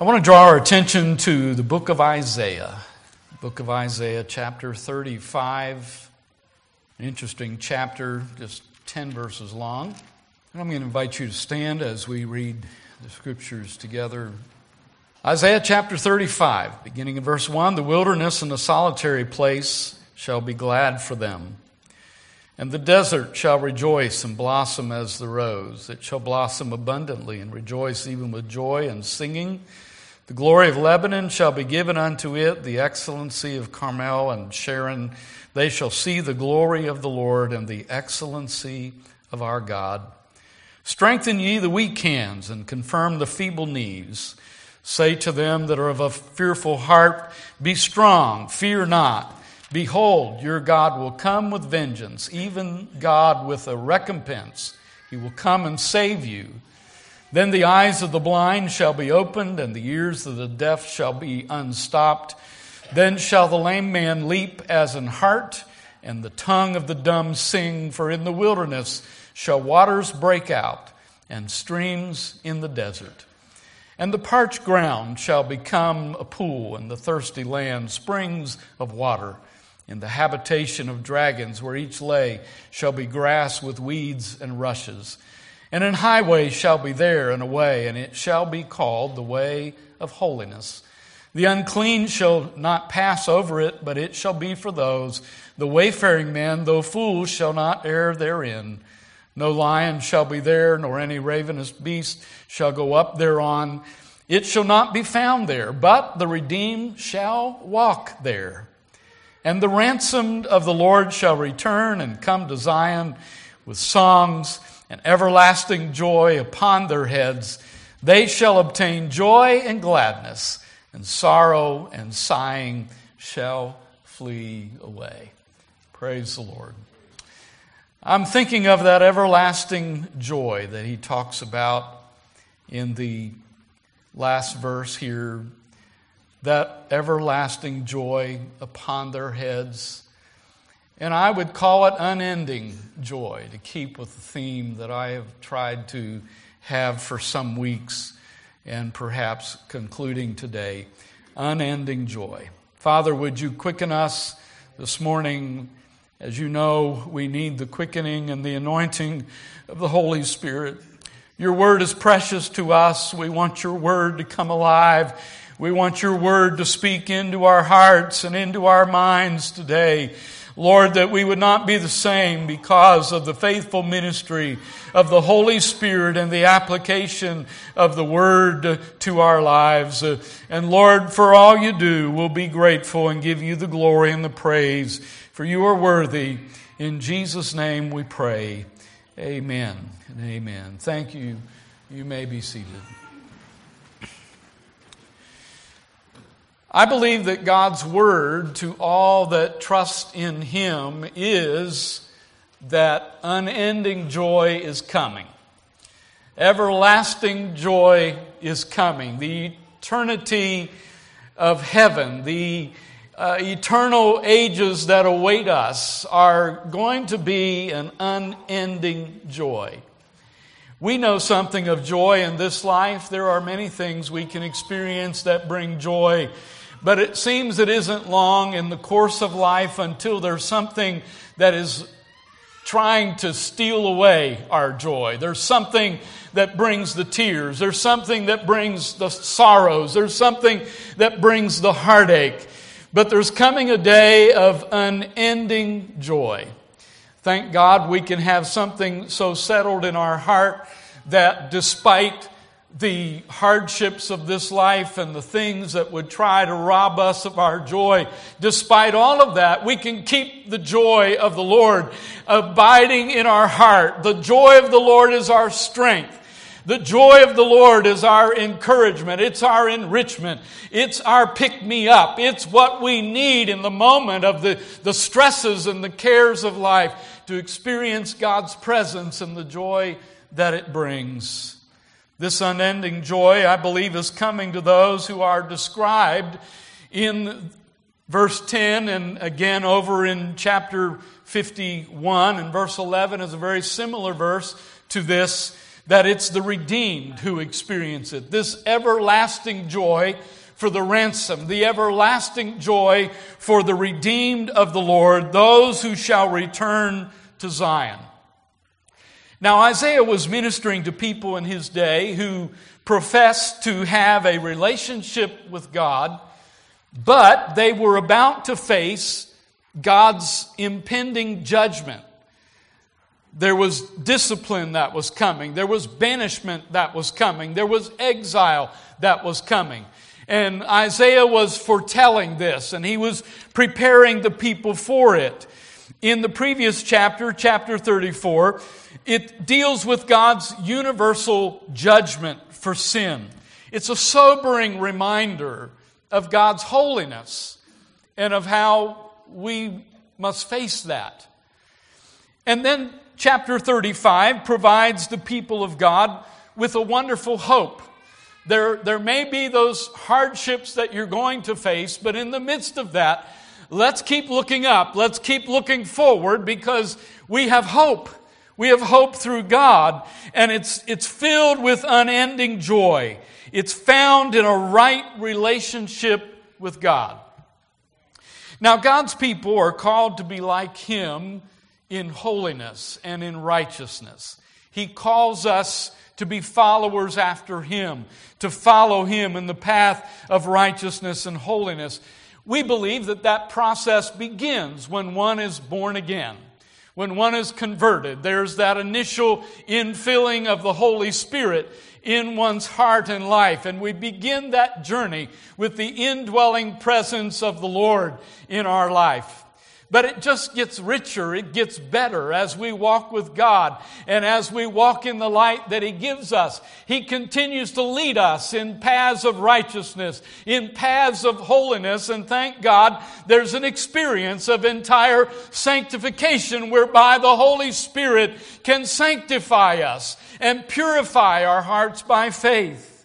I want to draw our attention to the book of Isaiah. Book of Isaiah, chapter 35. An interesting chapter, just 10 verses long. And I'm going to invite you to stand as we read the scriptures together. Isaiah chapter 35, beginning in verse 1 The wilderness and the solitary place shall be glad for them. And the desert shall rejoice and blossom as the rose. It shall blossom abundantly and rejoice even with joy and singing. The glory of Lebanon shall be given unto it, the excellency of Carmel and Sharon. They shall see the glory of the Lord and the excellency of our God. Strengthen ye the weak hands and confirm the feeble knees. Say to them that are of a fearful heart, Be strong, fear not. Behold, your God will come with vengeance, even God with a recompense. He will come and save you. Then the eyes of the blind shall be opened, and the ears of the deaf shall be unstopped. Then shall the lame man leap as an hart, and the tongue of the dumb sing, for in the wilderness shall waters break out, and streams in the desert. And the parched ground shall become a pool, and the thirsty land springs of water. In the habitation of dragons, where each lay, shall be grass with weeds and rushes. And an highway shall be there and a way, and it shall be called the way of holiness. The unclean shall not pass over it, but it shall be for those. The wayfaring man, though fools, shall not err therein. No lion shall be there, nor any ravenous beast shall go up thereon. It shall not be found there, but the redeemed shall walk there. And the ransomed of the Lord shall return and come to Zion with songs and everlasting joy upon their heads. They shall obtain joy and gladness, and sorrow and sighing shall flee away. Praise the Lord. I'm thinking of that everlasting joy that he talks about in the last verse here. That everlasting joy upon their heads. And I would call it unending joy to keep with the theme that I have tried to have for some weeks and perhaps concluding today unending joy. Father, would you quicken us this morning? As you know, we need the quickening and the anointing of the Holy Spirit. Your word is precious to us. We want your word to come alive. We want your word to speak into our hearts and into our minds today. Lord, that we would not be the same because of the faithful ministry of the Holy Spirit and the application of the Word to our lives. And Lord, for all you do, we'll be grateful and give you the glory and the praise, for you are worthy. In Jesus' name we pray. Amen and amen. Thank you. You may be seated. I believe that God's word to all that trust in Him is that unending joy is coming. Everlasting joy is coming. The eternity of heaven, the uh, eternal ages that await us are going to be an unending joy. We know something of joy in this life. There are many things we can experience that bring joy but it seems it isn't long in the course of life until there's something that is trying to steal away our joy. There's something that brings the tears. There's something that brings the sorrows. There's something that brings the heartache. But there's coming a day of unending joy. Thank God we can have something so settled in our heart that despite the hardships of this life and the things that would try to rob us of our joy. Despite all of that, we can keep the joy of the Lord abiding in our heart. The joy of the Lord is our strength. The joy of the Lord is our encouragement. It's our enrichment. It's our pick me up. It's what we need in the moment of the, the stresses and the cares of life to experience God's presence and the joy that it brings. This unending joy, I believe, is coming to those who are described in verse 10 and again over in chapter 51 and verse 11 is a very similar verse to this that it's the redeemed who experience it. This everlasting joy for the ransom, the everlasting joy for the redeemed of the Lord, those who shall return to Zion. Now, Isaiah was ministering to people in his day who professed to have a relationship with God, but they were about to face God's impending judgment. There was discipline that was coming. There was banishment that was coming. There was exile that was coming. And Isaiah was foretelling this, and he was preparing the people for it. In the previous chapter, chapter 34, it deals with God's universal judgment for sin. It's a sobering reminder of God's holiness and of how we must face that. And then chapter 35 provides the people of God with a wonderful hope. There, there may be those hardships that you're going to face, but in the midst of that, let's keep looking up. Let's keep looking forward because we have hope. We have hope through God, and it's, it's filled with unending joy. It's found in a right relationship with God. Now, God's people are called to be like Him in holiness and in righteousness. He calls us to be followers after Him, to follow Him in the path of righteousness and holiness. We believe that that process begins when one is born again. When one is converted, there's that initial infilling of the Holy Spirit in one's heart and life. And we begin that journey with the indwelling presence of the Lord in our life. But it just gets richer, it gets better as we walk with God and as we walk in the light that He gives us. He continues to lead us in paths of righteousness, in paths of holiness, and thank God there's an experience of entire sanctification whereby the Holy Spirit can sanctify us and purify our hearts by faith.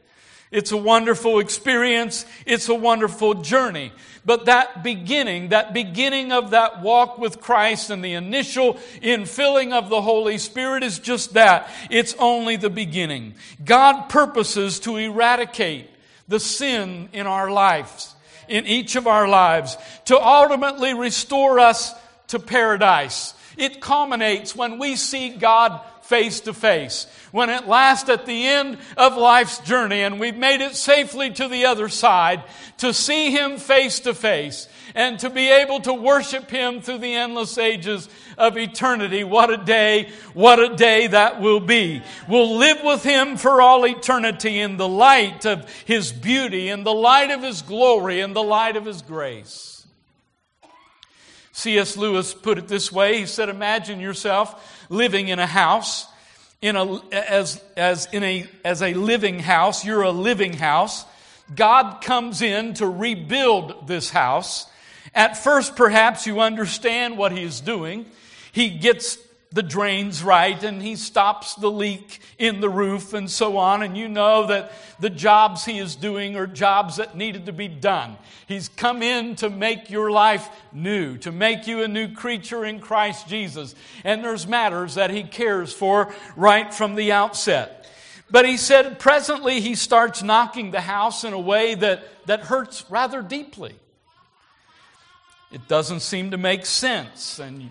It's a wonderful experience. It's a wonderful journey. But that beginning, that beginning of that walk with Christ and the initial infilling of the Holy Spirit is just that. It's only the beginning. God purposes to eradicate the sin in our lives, in each of our lives, to ultimately restore us to paradise. It culminates when we see God face to face. When at last, at the end of life's journey, and we've made it safely to the other side, to see Him face to face and to be able to worship Him through the endless ages of eternity. What a day, what a day that will be. We'll live with Him for all eternity in the light of His beauty, in the light of His glory, in the light of His grace. C.S. Lewis put it this way. He said, Imagine yourself living in a house, in a, as, as, in a, as a living house. You're a living house. God comes in to rebuild this house. At first, perhaps you understand what He is doing. He gets the drains right and he stops the leak in the roof and so on. And you know that the jobs he is doing are jobs that needed to be done. He's come in to make your life new, to make you a new creature in Christ Jesus. And there's matters that he cares for right from the outset. But he said presently he starts knocking the house in a way that, that hurts rather deeply. It doesn't seem to make sense. And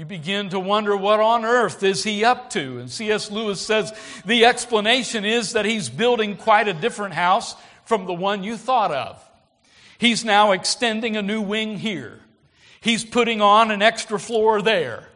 you begin to wonder what on earth is he up to? And C.S. Lewis says the explanation is that he's building quite a different house from the one you thought of. He's now extending a new wing here. He's putting on an extra floor there.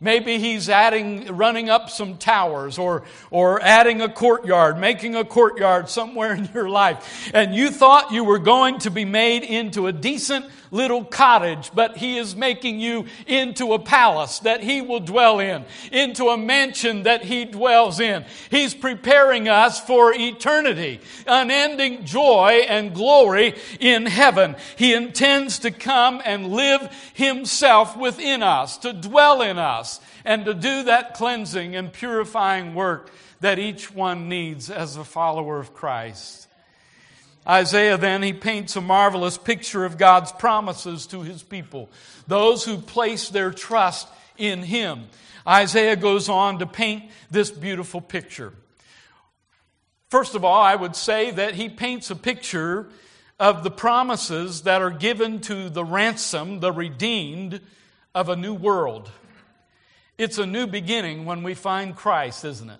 Maybe he's adding, running up some towers or, or adding a courtyard, making a courtyard somewhere in your life. And you thought you were going to be made into a decent little cottage, but he is making you into a palace that he will dwell in, into a mansion that he dwells in. He's preparing us for eternity, unending joy and glory in heaven. He intends to come and live himself within us, to dwell in us and to do that cleansing and purifying work that each one needs as a follower of Christ. Isaiah then, he paints a marvelous picture of God's promises to his people, those who place their trust in him. Isaiah goes on to paint this beautiful picture. First of all, I would say that he paints a picture of the promises that are given to the ransom, the redeemed, of a new world. It's a new beginning when we find Christ, isn't it?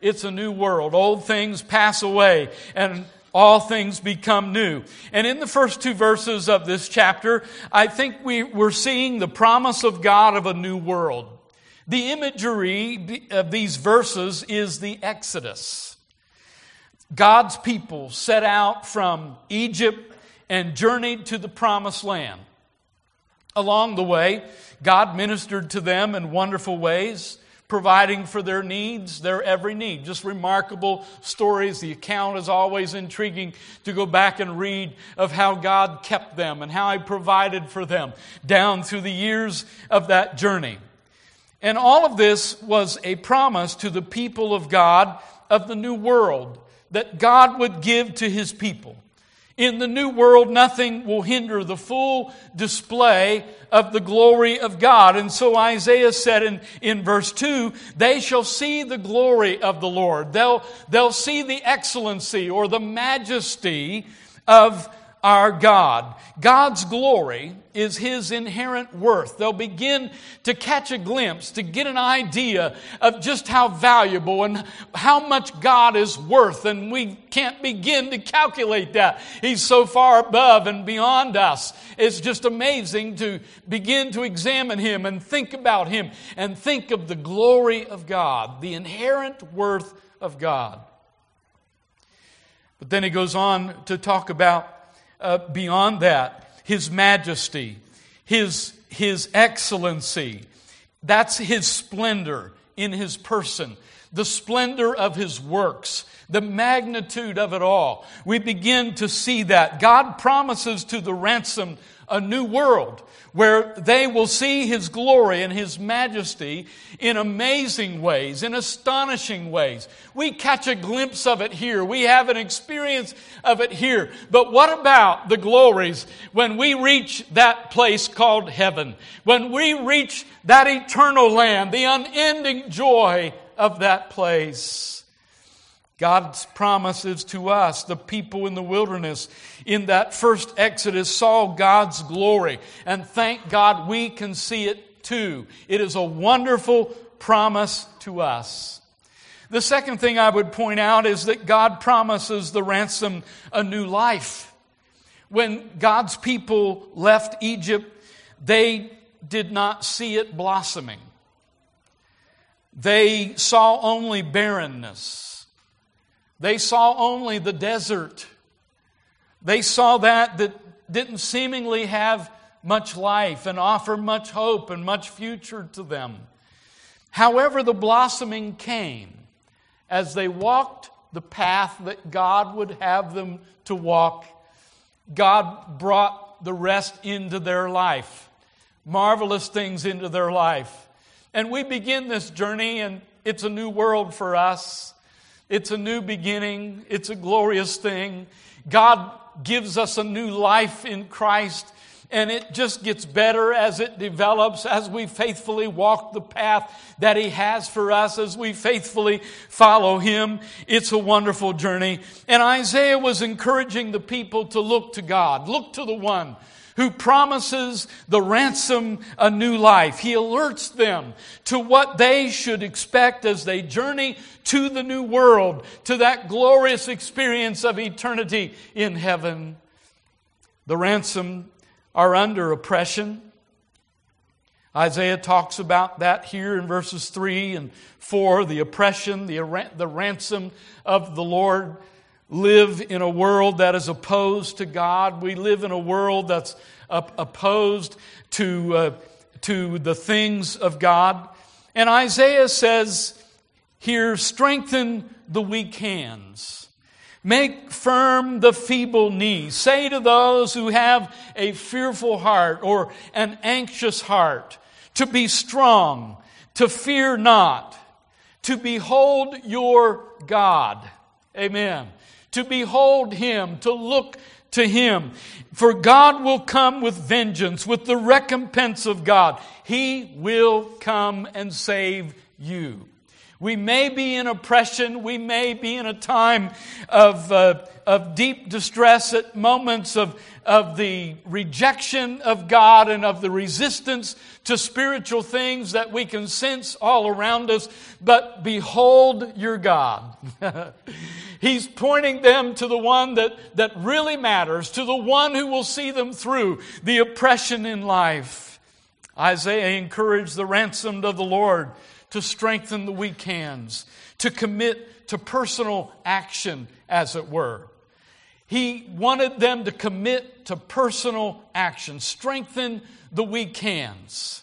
It's a new world. Old things pass away and all things become new. And in the first two verses of this chapter, I think we, we're seeing the promise of God of a new world. The imagery of these verses is the Exodus. God's people set out from Egypt and journeyed to the promised land. Along the way, God ministered to them in wonderful ways providing for their needs, their every need. Just remarkable stories. The account is always intriguing to go back and read of how God kept them and how He provided for them down through the years of that journey. And all of this was a promise to the people of God of the new world that God would give to His people. In the new world, nothing will hinder the full display of the glory of God. And so Isaiah said in, in verse 2, they shall see the glory of the Lord. They'll, they'll see the excellency or the majesty of our God. God's glory is His inherent worth. They'll begin to catch a glimpse, to get an idea of just how valuable and how much God is worth. And we can't begin to calculate that. He's so far above and beyond us. It's just amazing to begin to examine Him and think about Him and think of the glory of God, the inherent worth of God. But then he goes on to talk about uh, beyond that, His majesty, His, His excellency. That's His splendor in His person, the splendor of His works, the magnitude of it all. We begin to see that. God promises to the ransomed a new world where they will see His glory and His majesty in amazing ways, in astonishing ways. We catch a glimpse of it here. We have an experience of it here. But what about the glories when we reach that place called heaven? When we reach that eternal land, the unending joy of that place? God's promises to us, the people in the wilderness in that first Exodus saw God's glory. And thank God we can see it too. It is a wonderful promise to us. The second thing I would point out is that God promises the ransom a new life. When God's people left Egypt, they did not see it blossoming. They saw only barrenness. They saw only the desert. They saw that that didn't seemingly have much life and offer much hope and much future to them. However, the blossoming came as they walked the path that God would have them to walk. God brought the rest into their life, marvelous things into their life. And we begin this journey, and it's a new world for us. It's a new beginning. It's a glorious thing. God gives us a new life in Christ, and it just gets better as it develops, as we faithfully walk the path that He has for us, as we faithfully follow Him. It's a wonderful journey. And Isaiah was encouraging the people to look to God, look to the one who promises the ransom a new life. He alerts them to what they should expect as they journey to the new world, to that glorious experience of eternity in heaven. The ransom are under oppression. Isaiah talks about that here in verses 3 and 4 the oppression, the, the ransom of the Lord live in a world that is opposed to God. We live in a world that's opposed to, uh, to the things of God. And Isaiah says here, strengthen the weak hands. Make firm the feeble knees. Say to those who have a fearful heart or an anxious heart to be strong, to fear not, to behold your God. Amen to behold him, to look to him. For God will come with vengeance, with the recompense of God. He will come and save you. We may be in oppression. We may be in a time of, uh, of deep distress at moments of, of the rejection of God and of the resistance to spiritual things that we can sense all around us. But behold your God. He's pointing them to the one that, that really matters, to the one who will see them through the oppression in life. Isaiah encouraged the ransomed of the Lord to strengthen the weak hands, to commit to personal action, as it were. He wanted them to commit to personal action, strengthen the weak hands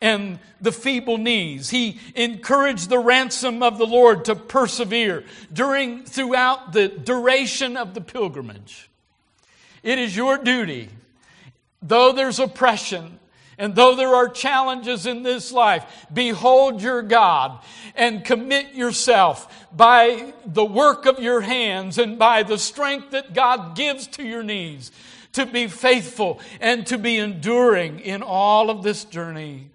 and the feeble knees. He encouraged the ransom of the Lord to persevere during throughout the duration of the pilgrimage. It is your duty, though there's oppression, and though there are challenges in this life, behold your God and commit yourself by the work of your hands and by the strength that God gives to your knees to be faithful and to be enduring in all of this journey.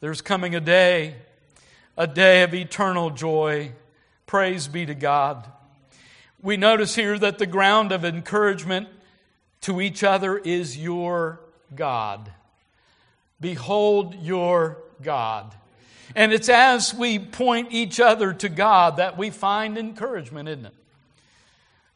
There's coming a day, a day of eternal joy. Praise be to God. We notice here that the ground of encouragement to each other is your God. Behold your God. And it's as we point each other to God that we find encouragement, isn't it?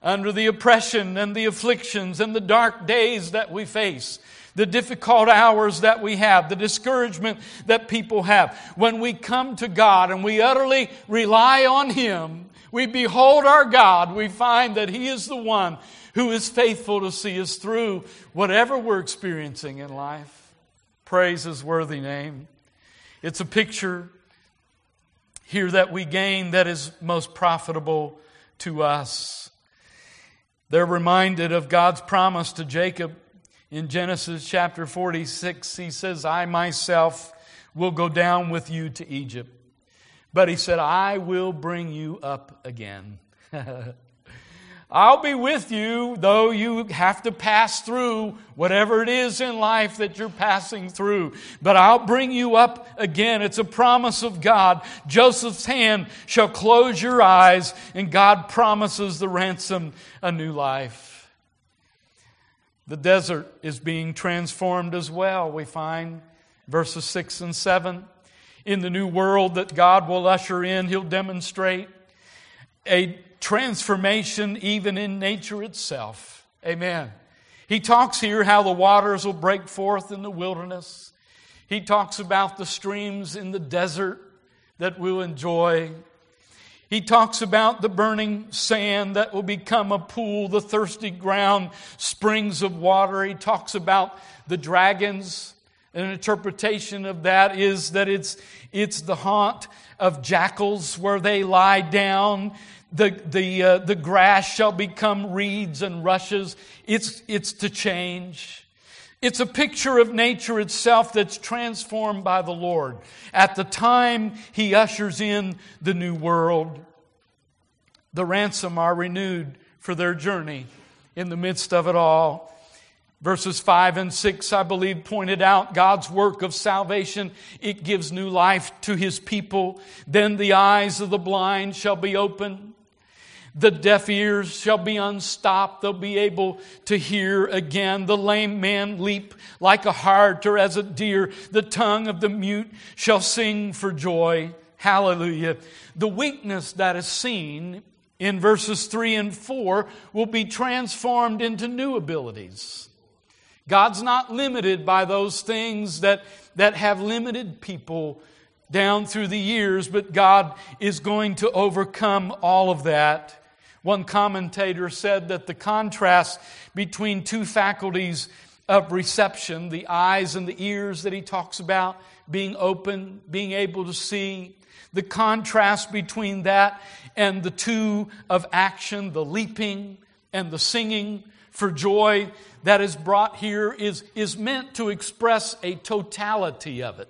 Under the oppression and the afflictions and the dark days that we face, the difficult hours that we have, the discouragement that people have, when we come to God and we utterly rely on Him, we behold our God, we find that He is the one who is faithful to see us through whatever we're experiencing in life. Praise his worthy name. It's a picture here that we gain that is most profitable to us. They're reminded of God's promise to Jacob in Genesis chapter 46. He says, I myself will go down with you to Egypt. But he said, I will bring you up again. I'll be with you, though you have to pass through whatever it is in life that you're passing through. But I'll bring you up again. It's a promise of God. Joseph's hand shall close your eyes, and God promises the ransom a new life. The desert is being transformed as well, we find verses 6 and 7. In the new world that God will usher in, He'll demonstrate a transformation even in nature itself. Amen. He talks here how the waters will break forth in the wilderness. He talks about the streams in the desert that we'll enjoy. He talks about the burning sand that will become a pool, the thirsty ground, springs of water. He talks about the dragons. An interpretation of that is that it's, it's the haunt of jackals where they lie down the, the, uh, the grass shall become reeds and rushes. It's, it's to change. It's a picture of nature itself that's transformed by the Lord at the time He ushers in the new world. The ransom are renewed for their journey in the midst of it all. Verses 5 and 6, I believe, pointed out God's work of salvation. It gives new life to His people. Then the eyes of the blind shall be opened the deaf ears shall be unstopped. They'll be able to hear again. The lame man leap like a hart or as a deer. The tongue of the mute shall sing for joy. Hallelujah. The weakness that is seen in verses 3 and 4 will be transformed into new abilities. God's not limited by those things that, that have limited people down through the years, but God is going to overcome all of that. One commentator said that the contrast between two faculties of reception, the eyes and the ears that he talks about, being open, being able to see, the contrast between that and the two of action, the leaping and the singing for joy that is brought here is, is meant to express a totality of it.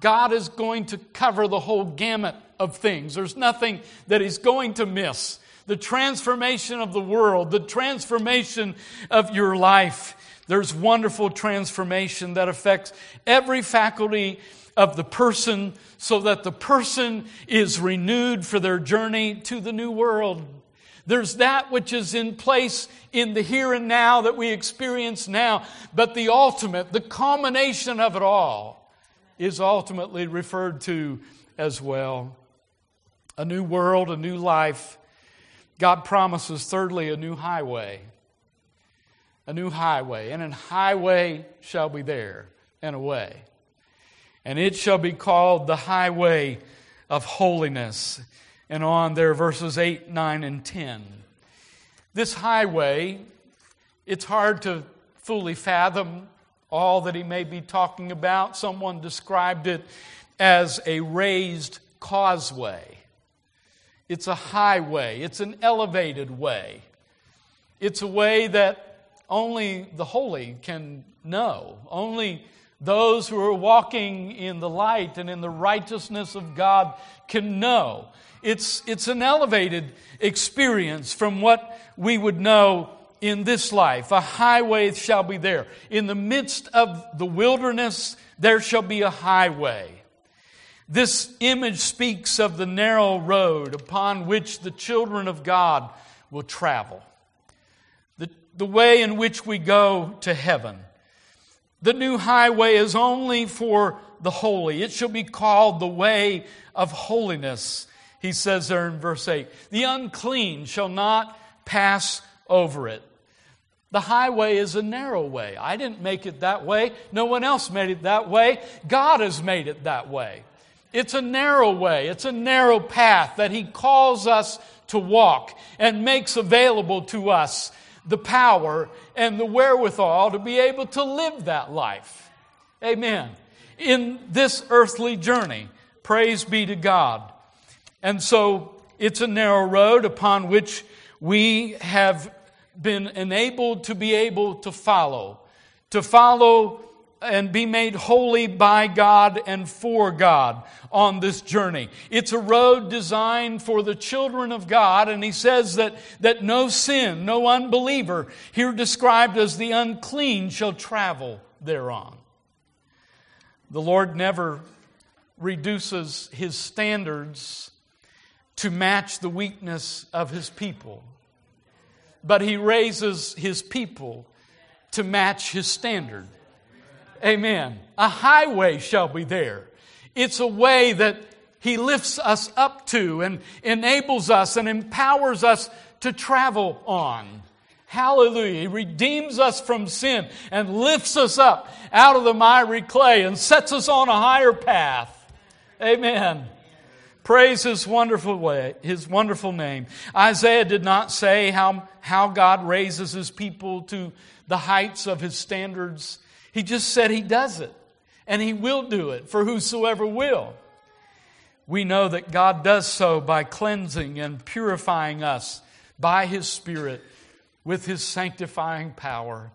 God is going to cover the whole gamut of things. There's nothing that He's going to miss the transformation of the world, the transformation of your life. There's wonderful transformation that affects every faculty of the person so that the person is renewed for their journey to the new world. There's that which is in place in the here and now that we experience now, but the ultimate, the culmination of it all, is ultimately referred to as well. A new world, a new life. God promises, thirdly, a new highway. A new highway, and an highway shall be there and a way. And it shall be called the highway of holiness and on there, verses 8, 9, and 10. This highway, it's hard to fully fathom all that he may be talking about. Someone described it as a raised causeway. It's a highway, it's an elevated way. It's a way that only the holy can know. Only those who are walking in the light and in the righteousness of God can know. It's, it's an elevated experience from what we would know in this life. A highway shall be there. In the midst of the wilderness, there shall be a highway. This image speaks of the narrow road upon which the children of God will travel, the, the way in which we go to heaven. The new highway is only for the holy. It shall be called the way of holiness he says there in verse 8 the unclean shall not pass over it. The highway is a narrow way. I didn't make it that way. No one else made it that way. God has made it that way. It's a narrow way. It's a narrow path that He calls us to walk and makes available to us the power and the wherewithal to be able to live that life. Amen. In this earthly journey, praise be to God. And so it's a narrow road upon which we have been enabled to be able to follow, to follow and be made holy by God and for God on this journey. It's a road designed for the children of God, and he says that, that no sin, no unbeliever, here described as the unclean, shall travel thereon. The Lord never reduces his standards to match the weakness of his people. But he raises his people to match his standard. Amen. A highway shall be there. It's a way that he lifts us up to and enables us and empowers us to travel on. Hallelujah. He redeems us from sin and lifts us up out of the miry clay and sets us on a higher path. Amen. Praise his wonderful way, his wonderful name. Isaiah did not say how, how God raises his people to the heights of his standards. He just said he does it. And he will do it for whosoever will. We know that God does so by cleansing and purifying us by his Spirit with his sanctifying power.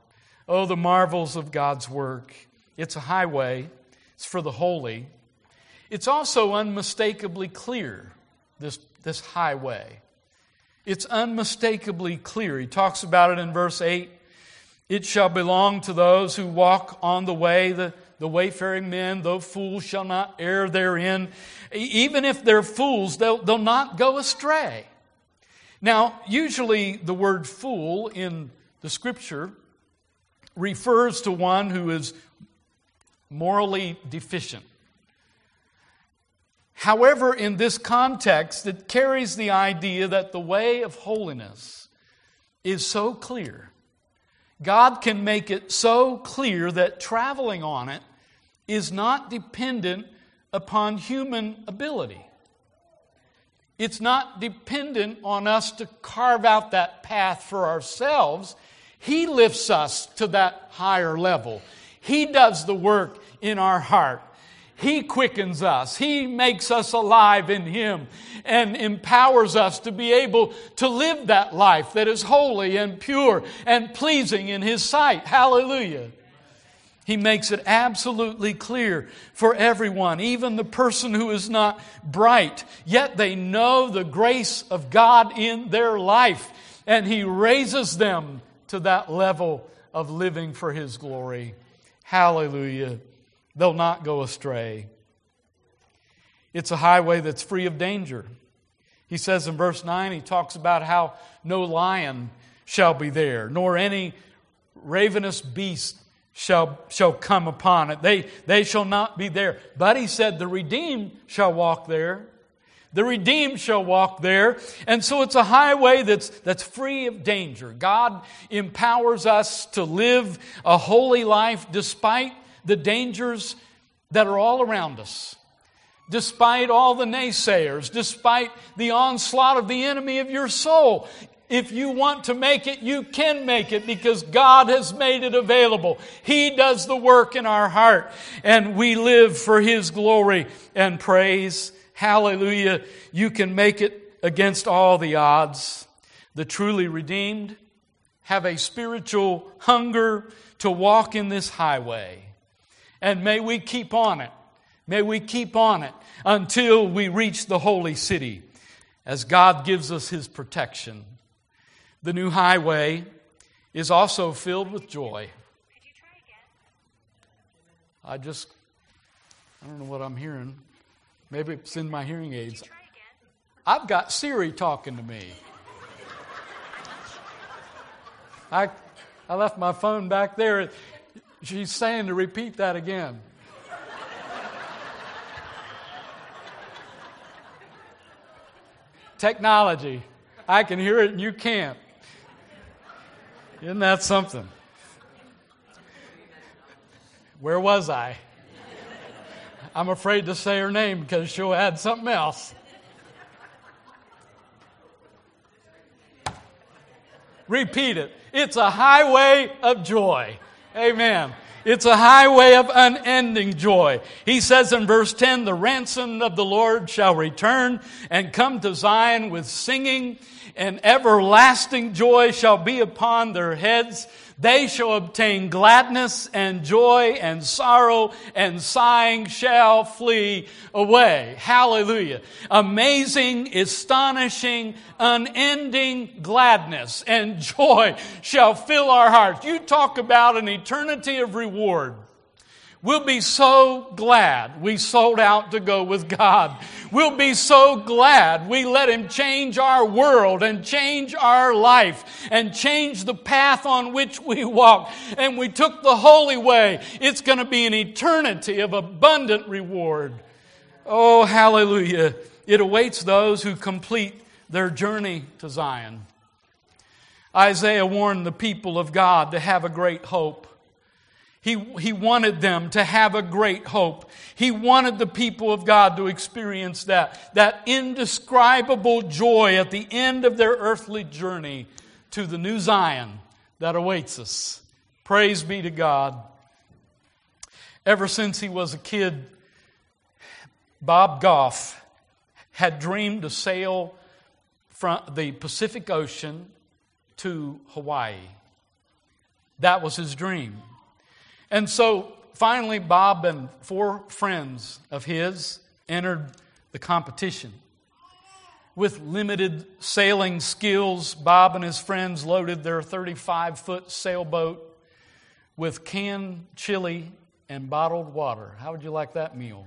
Oh, the marvels of God's work. It's a highway, it's for the holy. It's also unmistakably clear, this, this highway. It's unmistakably clear. He talks about it in verse 8. It shall belong to those who walk on the way, the, the wayfaring men, though fools shall not err therein. Even if they're fools, they'll, they'll not go astray. Now, usually the word fool in the scripture refers to one who is morally deficient. However, in this context, it carries the idea that the way of holiness is so clear. God can make it so clear that traveling on it is not dependent upon human ability. It's not dependent on us to carve out that path for ourselves. He lifts us to that higher level. He does the work in our heart. He quickens us. He makes us alive in Him and empowers us to be able to live that life that is holy and pure and pleasing in His sight. Hallelujah. He makes it absolutely clear for everyone, even the person who is not bright, yet they know the grace of God in their life, and He raises them to that level of living for His glory. Hallelujah they'll not go astray. It's a highway that's free of danger. He says in verse 9, he talks about how no lion shall be there, nor any ravenous beast shall, shall come upon it. They, they shall not be there. But he said, the redeemed shall walk there. The redeemed shall walk there. And so it's a highway that's, that's free of danger. God empowers us to live a holy life despite the dangers that are all around us. Despite all the naysayers, despite the onslaught of the enemy of your soul, if you want to make it, you can make it because God has made it available. He does the work in our heart and we live for His glory and praise. Hallelujah. You can make it against all the odds. The truly redeemed have a spiritual hunger to walk in this highway. And may we keep on it. May we keep on it until we reach the holy city as God gives us His protection. The new highway is also filled with joy. I just, I don't know what I'm hearing. Maybe it's in my hearing aids. I've got Siri talking to me. I, I left my phone back there. She's saying to repeat that again. Technology. I can hear it and you can't. Isn't that something? Where was I? I'm afraid to say her name because she'll add something else. Repeat it. It's a highway of joy. Amen. It's a highway of unending joy. He says in verse 10 the ransom of the Lord shall return and come to Zion with singing and everlasting joy shall be upon their heads. They shall obtain gladness and joy and sorrow and sighing shall flee away. Hallelujah. Amazing, astonishing, unending gladness and joy shall fill our hearts. You talk about an eternity of reward. We'll be so glad we sold out to go with God. We'll be so glad we let Him change our world and change our life and change the path on which we walk. And we took the holy way. It's going to be an eternity of abundant reward. Oh, hallelujah. It awaits those who complete their journey to Zion. Isaiah warned the people of God to have a great hope. He, he wanted them to have a great hope. He wanted the people of God to experience that, that indescribable joy at the end of their earthly journey to the new Zion that awaits us. Praise be to God. Ever since he was a kid, Bob Goff had dreamed to sail from the Pacific Ocean to Hawaii. That was his dream. And so finally, Bob and four friends of his entered the competition. With limited sailing skills, Bob and his friends loaded their 35 foot sailboat with canned chili and bottled water. How would you like that meal?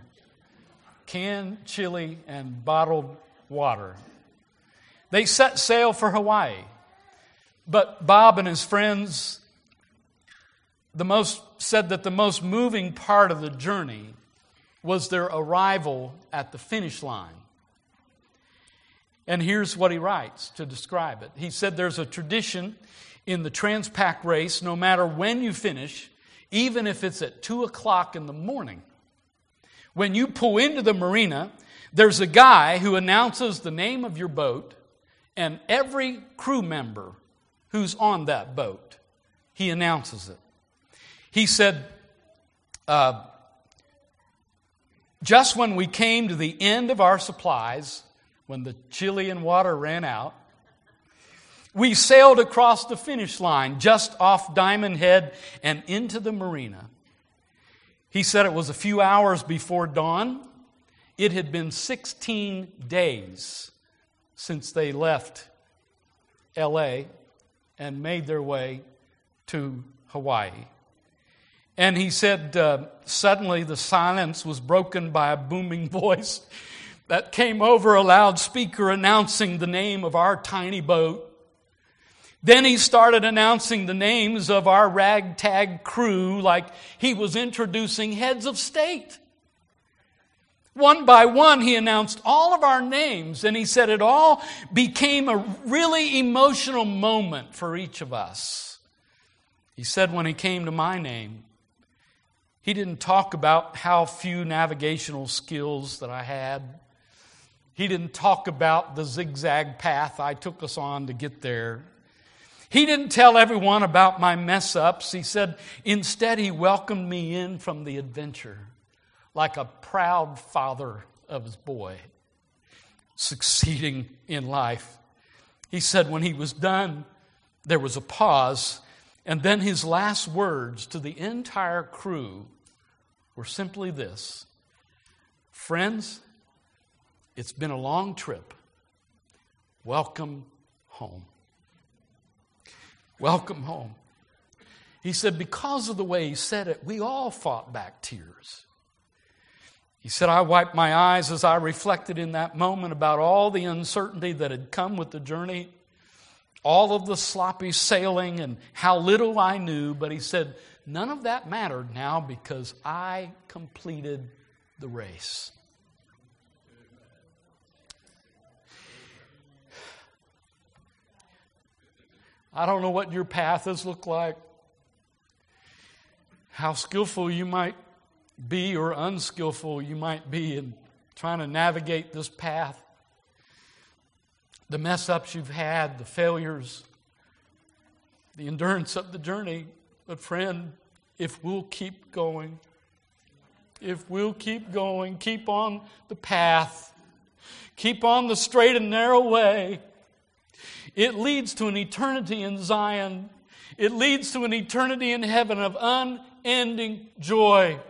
Canned chili and bottled water. They set sail for Hawaii. But Bob and his friends, the most said that the most moving part of the journey was their arrival at the finish line. And here's what he writes to describe it. He said there's a tradition in the Transpac race, no matter when you finish, even if it's at 2 o'clock in the morning, when you pull into the marina, there's a guy who announces the name of your boat and every crew member who's on that boat. He announces it. He said, uh, just when we came to the end of our supplies, when the chili and water ran out, we sailed across the finish line just off Diamond Head and into the marina. He said it was a few hours before dawn. It had been 16 days since they left LA and made their way to Hawaii. And he said, uh, suddenly the silence was broken by a booming voice that came over a loudspeaker announcing the name of our tiny boat. Then he started announcing the names of our ragtag crew like he was introducing heads of state. One by one, he announced all of our names, and he said it all became a really emotional moment for each of us. He said when he came to my name, he didn't talk about how few navigational skills that I had. He didn't talk about the zigzag path I took us on to get there. He didn't tell everyone about my mess ups. He said, instead, he welcomed me in from the adventure like a proud father of his boy succeeding in life. He said, when he was done, there was a pause, and then his last words to the entire crew were simply this Friends, it's been a long trip. Welcome home. Welcome home. He said, because of the way he said it, we all fought back tears. He said, I wiped my eyes as I reflected in that moment about all the uncertainty that had come with the journey, all of the sloppy sailing, and how little I knew. But he said, none of that mattered now because I completed the race. I don't know what your path has looked like, how skillful you might be or unskillful you might be in trying to navigate this path. The mess ups you've had, the failures, the endurance of the journey. But, friend, if we'll keep going, if we'll keep going, keep on the path, keep on the straight and narrow way, it leads to an eternity in Zion. It leads to an eternity in heaven of unending joy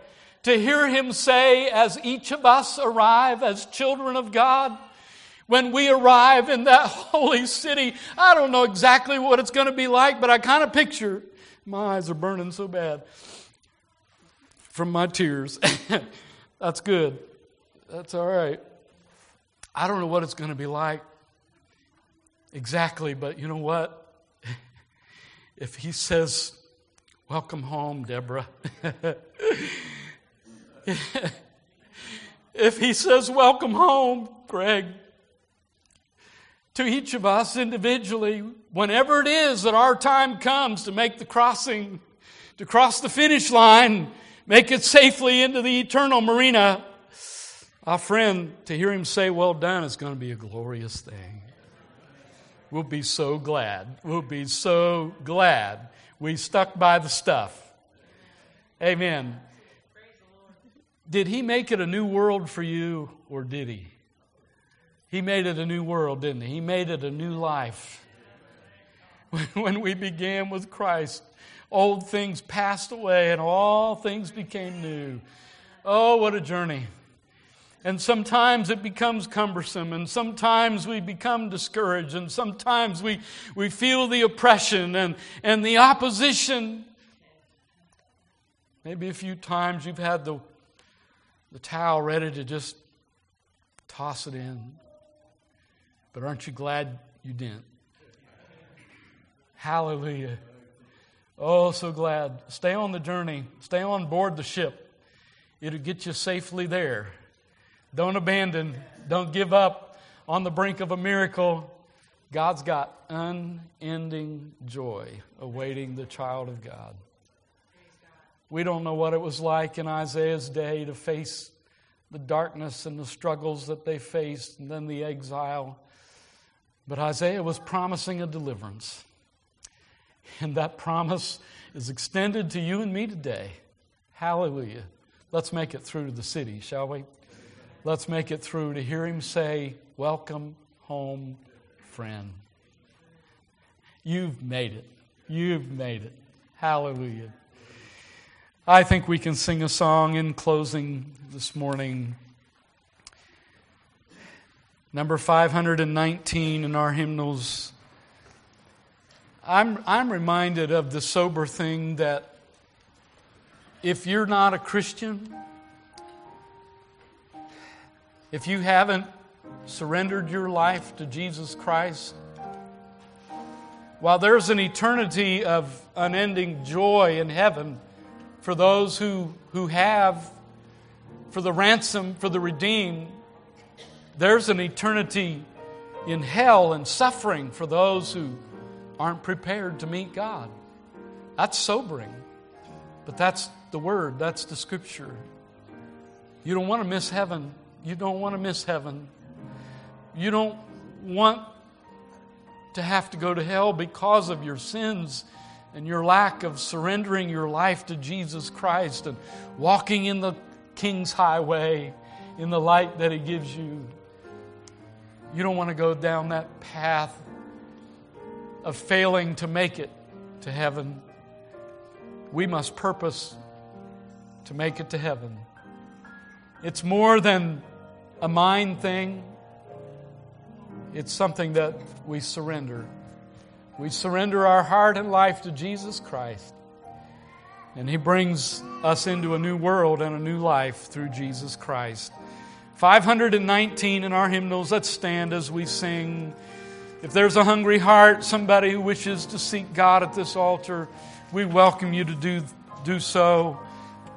to hear him say, as each of us arrive as children of God, when we arrive in that holy city, I don't know exactly what it's going to be like, but I kind of picture, my eyes are burning so bad from my tears. That's good. That's all right. I don't know what it's going to be like exactly, but you know what? if he says, Welcome home, Deborah. if he says, Welcome home, Greg, to each of us individually, whenever it is that our time comes to make the crossing, to cross the finish line, make it safely into the eternal marina, our friend, to hear him say, Well done, is going to be a glorious thing. We'll be so glad. We'll be so glad we stuck by the stuff. Amen. Did he make it a new world for you, or did he? He made it a new world, didn't he? He made it a new life. When we began with Christ, old things passed away and all things became new. Oh, what a journey. And sometimes it becomes cumbersome, and sometimes we become discouraged, and sometimes we, we feel the oppression and, and the opposition. Maybe a few times you've had the the towel ready to just toss it in. But aren't you glad you didn't? Hallelujah. Oh, so glad. Stay on the journey, stay on board the ship. It'll get you safely there. Don't abandon, don't give up on the brink of a miracle. God's got unending joy awaiting the child of God. We don't know what it was like in Isaiah's day to face the darkness and the struggles that they faced and then the exile. But Isaiah was promising a deliverance. And that promise is extended to you and me today. Hallelujah. Let's make it through to the city, shall we? Let's make it through to hear him say, Welcome home, friend. You've made it. You've made it. Hallelujah. I think we can sing a song in closing this morning. Number 519 in our hymnals. I'm, I'm reminded of the sober thing that if you're not a Christian, If you haven't surrendered your life to Jesus Christ, while there's an eternity of unending joy in heaven for those who, who have, for the ransom, for the redeemed, there's an eternity in hell and suffering for those who aren't prepared to meet God. That's sobering, but that's the word, that's the scripture. You don't want to miss heaven. You don't want to miss heaven. You don't want to have to go to hell because of your sins and your lack of surrendering your life to Jesus Christ and walking in the King's highway in the light that He gives you. You don't want to go down that path of failing to make it to heaven. We must purpose to make it to heaven. It's more than a mind thing, it's something that we surrender. We surrender our heart and life to Jesus Christ. And He brings us into a new world and a new life through Jesus Christ. 519 in our hymnals. Let's stand as we sing. If there's a hungry heart, somebody who wishes to seek God at this altar, we welcome you to do, do so.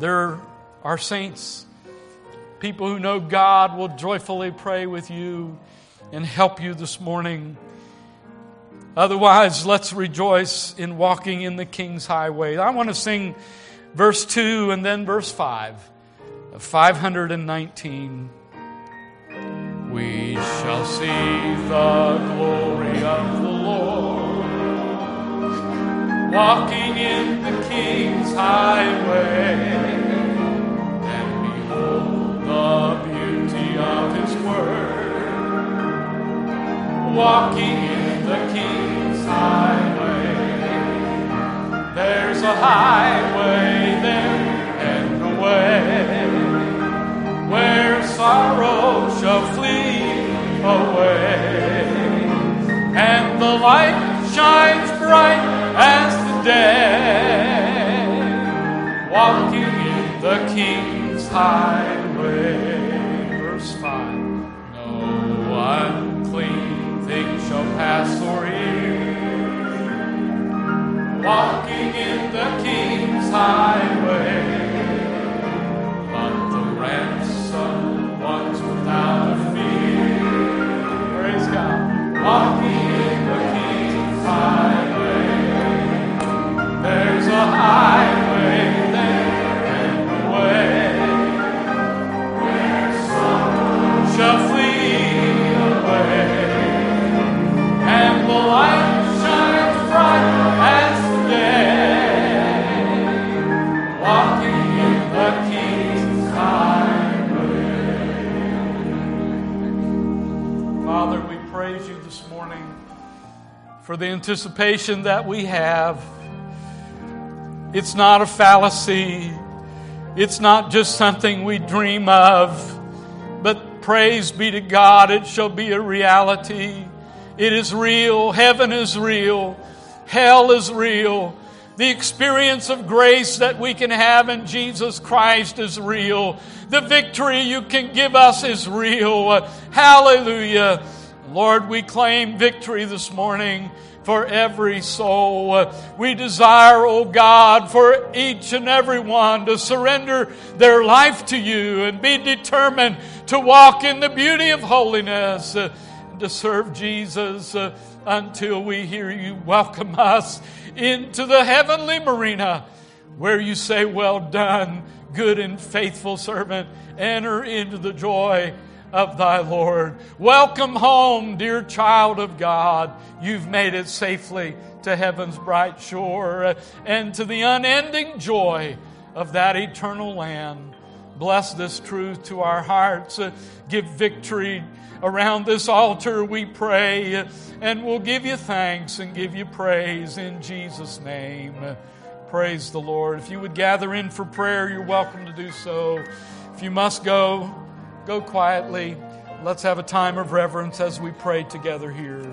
There are saints, people who know God will joyfully pray with you and help you this morning. Otherwise, let's rejoice in walking in the King's highway. I want to sing verse 2 and then verse 5 of 519. We shall see the glory of the Lord, walking in the King's highway, and behold the beauty of His word, walking in the King's highway. There's a highway there and a way where sorrow shall flee away, and the light shines bright as the day, walking in the King's highway. Verse 5 No unclean thing shall pass or hear, walking in the King's highway. For the anticipation that we have. It's not a fallacy. It's not just something we dream of. But praise be to God, it shall be a reality. It is real. Heaven is real. Hell is real. The experience of grace that we can have in Jesus Christ is real. The victory you can give us is real. Hallelujah. Lord, we claim victory this morning for every soul. We desire, oh God, for each and every one to surrender their life to you and be determined to walk in the beauty of holiness, uh, to serve Jesus uh, until we hear you welcome us into the heavenly marina where you say, Well done, good and faithful servant. Enter into the joy of thy Lord. Welcome home, dear child of God. You've made it safely to heaven's bright shore and to the unending joy of that eternal land. Bless this truth to our hearts. Give victory around this altar, we pray, and we'll give you thanks and give you praise in Jesus' name. Praise the Lord. If you would gather in for prayer, you're welcome to do so. If you must go, go quietly. Let's have a time of reverence as we pray together here.